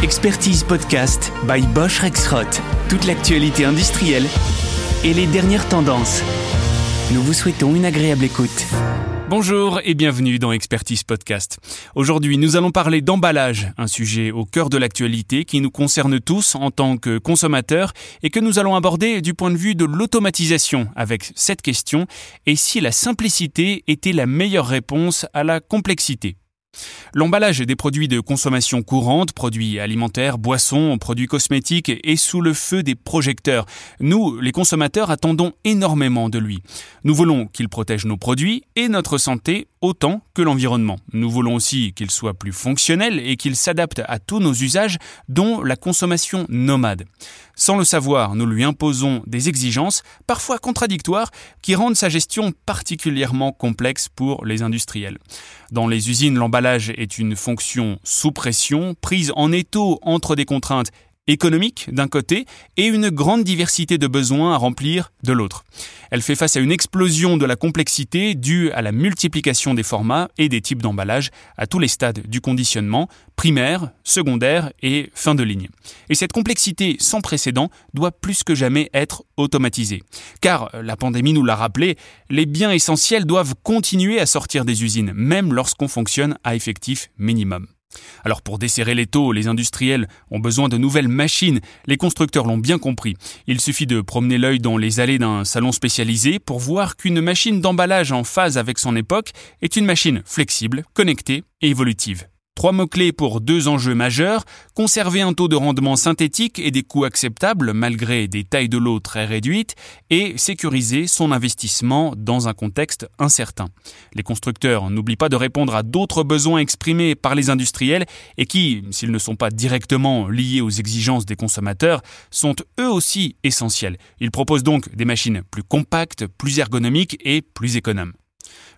Expertise Podcast by Bosch Rexroth. Toute l'actualité industrielle et les dernières tendances. Nous vous souhaitons une agréable écoute. Bonjour et bienvenue dans Expertise Podcast. Aujourd'hui, nous allons parler d'emballage, un sujet au cœur de l'actualité qui nous concerne tous en tant que consommateurs et que nous allons aborder du point de vue de l'automatisation avec cette question et si la simplicité était la meilleure réponse à la complexité L'emballage des produits de consommation courante, produits alimentaires, boissons, produits cosmétiques, est sous le feu des projecteurs. Nous, les consommateurs, attendons énormément de lui. Nous voulons qu'il protège nos produits et notre santé autant que l'environnement. Nous voulons aussi qu'il soit plus fonctionnel et qu'il s'adapte à tous nos usages, dont la consommation nomade. Sans le savoir, nous lui imposons des exigences, parfois contradictoires, qui rendent sa gestion particulièrement complexe pour les industriels. Dans les usines, l'emballage est une fonction sous pression, prise en étau entre des contraintes économique d'un côté et une grande diversité de besoins à remplir de l'autre. Elle fait face à une explosion de la complexité due à la multiplication des formats et des types d'emballage à tous les stades du conditionnement, primaire, secondaire et fin de ligne. Et cette complexité sans précédent doit plus que jamais être automatisée. Car, la pandémie nous l'a rappelé, les biens essentiels doivent continuer à sortir des usines, même lorsqu'on fonctionne à effectif minimum. Alors pour desserrer les taux, les industriels ont besoin de nouvelles machines. Les constructeurs l'ont bien compris. Il suffit de promener l'œil dans les allées d'un salon spécialisé pour voir qu'une machine d'emballage en phase avec son époque est une machine flexible, connectée et évolutive. Trois mots-clés pour deux enjeux majeurs, conserver un taux de rendement synthétique et des coûts acceptables malgré des tailles de l'eau très réduites, et sécuriser son investissement dans un contexte incertain. Les constructeurs n'oublient pas de répondre à d'autres besoins exprimés par les industriels et qui, s'ils ne sont pas directement liés aux exigences des consommateurs, sont eux aussi essentiels. Ils proposent donc des machines plus compactes, plus ergonomiques et plus économes.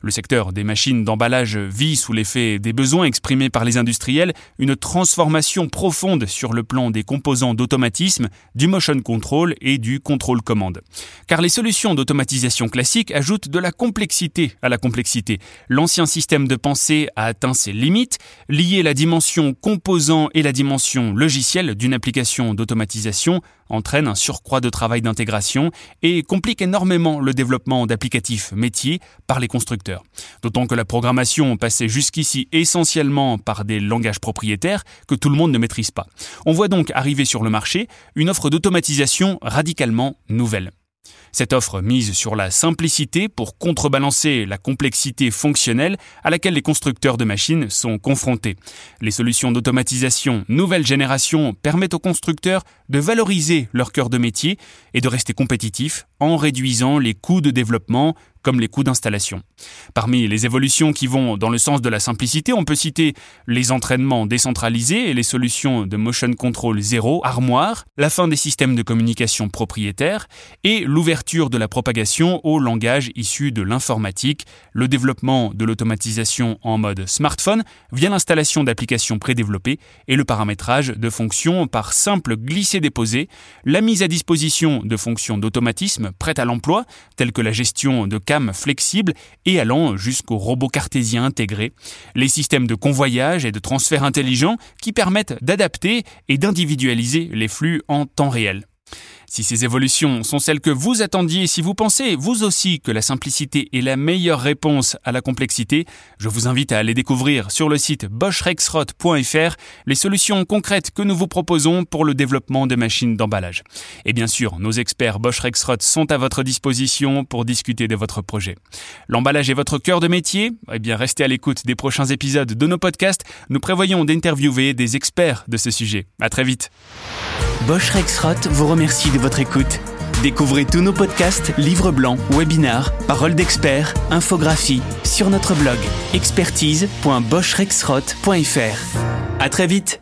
Le secteur des machines d'emballage vit sous l'effet des besoins exprimés par les industriels une transformation profonde sur le plan des composants d'automatisme, du motion control et du contrôle commande. Car les solutions d'automatisation classiques ajoutent de la complexité à la complexité. L'ancien système de pensée a atteint ses limites, lier la dimension composant et la dimension logicielle d'une application d'automatisation entraîne un surcroît de travail d'intégration et complique énormément le développement d'applicatifs métiers par les D'autant que la programmation passait jusqu'ici essentiellement par des langages propriétaires que tout le monde ne maîtrise pas. On voit donc arriver sur le marché une offre d'automatisation radicalement nouvelle. Cette offre mise sur la simplicité pour contrebalancer la complexité fonctionnelle à laquelle les constructeurs de machines sont confrontés. Les solutions d'automatisation nouvelle génération permettent aux constructeurs de valoriser leur cœur de métier et de rester compétitifs en réduisant les coûts de développement comme les coûts d'installation. Parmi les évolutions qui vont dans le sens de la simplicité, on peut citer les entraînements décentralisés et les solutions de motion control zéro, armoire, la fin des systèmes de communication propriétaires et l'ouverture de la propagation au langage issu de l'informatique, le développement de l'automatisation en mode smartphone via l'installation d'applications prédéveloppées et le paramétrage de fonctions par simple glisser-déposer, la mise à disposition de fonctions d'automatisme prêtes à l'emploi, telles que la gestion de flexibles et allant jusqu'aux robots cartésiens intégrés, les systèmes de convoyage et de transfert intelligent qui permettent d'adapter et d'individualiser les flux en temps réel. Si ces évolutions sont celles que vous attendiez, si vous pensez vous aussi que la simplicité est la meilleure réponse à la complexité, je vous invite à aller découvrir sur le site boschrexroth.fr les solutions concrètes que nous vous proposons pour le développement de machines d'emballage. Et bien sûr, nos experts Bosch Rexroth sont à votre disposition pour discuter de votre projet. L'emballage est votre cœur de métier Eh bien, restez à l'écoute des prochains épisodes de nos podcasts. Nous prévoyons d'interviewer des experts de ce sujet. À très vite. Bosch Rexroth vous remercie de votre écoute. Découvrez tous nos podcasts, livres blancs, webinars, paroles d'experts, infographies sur notre blog expertise.boschrexroth.fr. À très vite.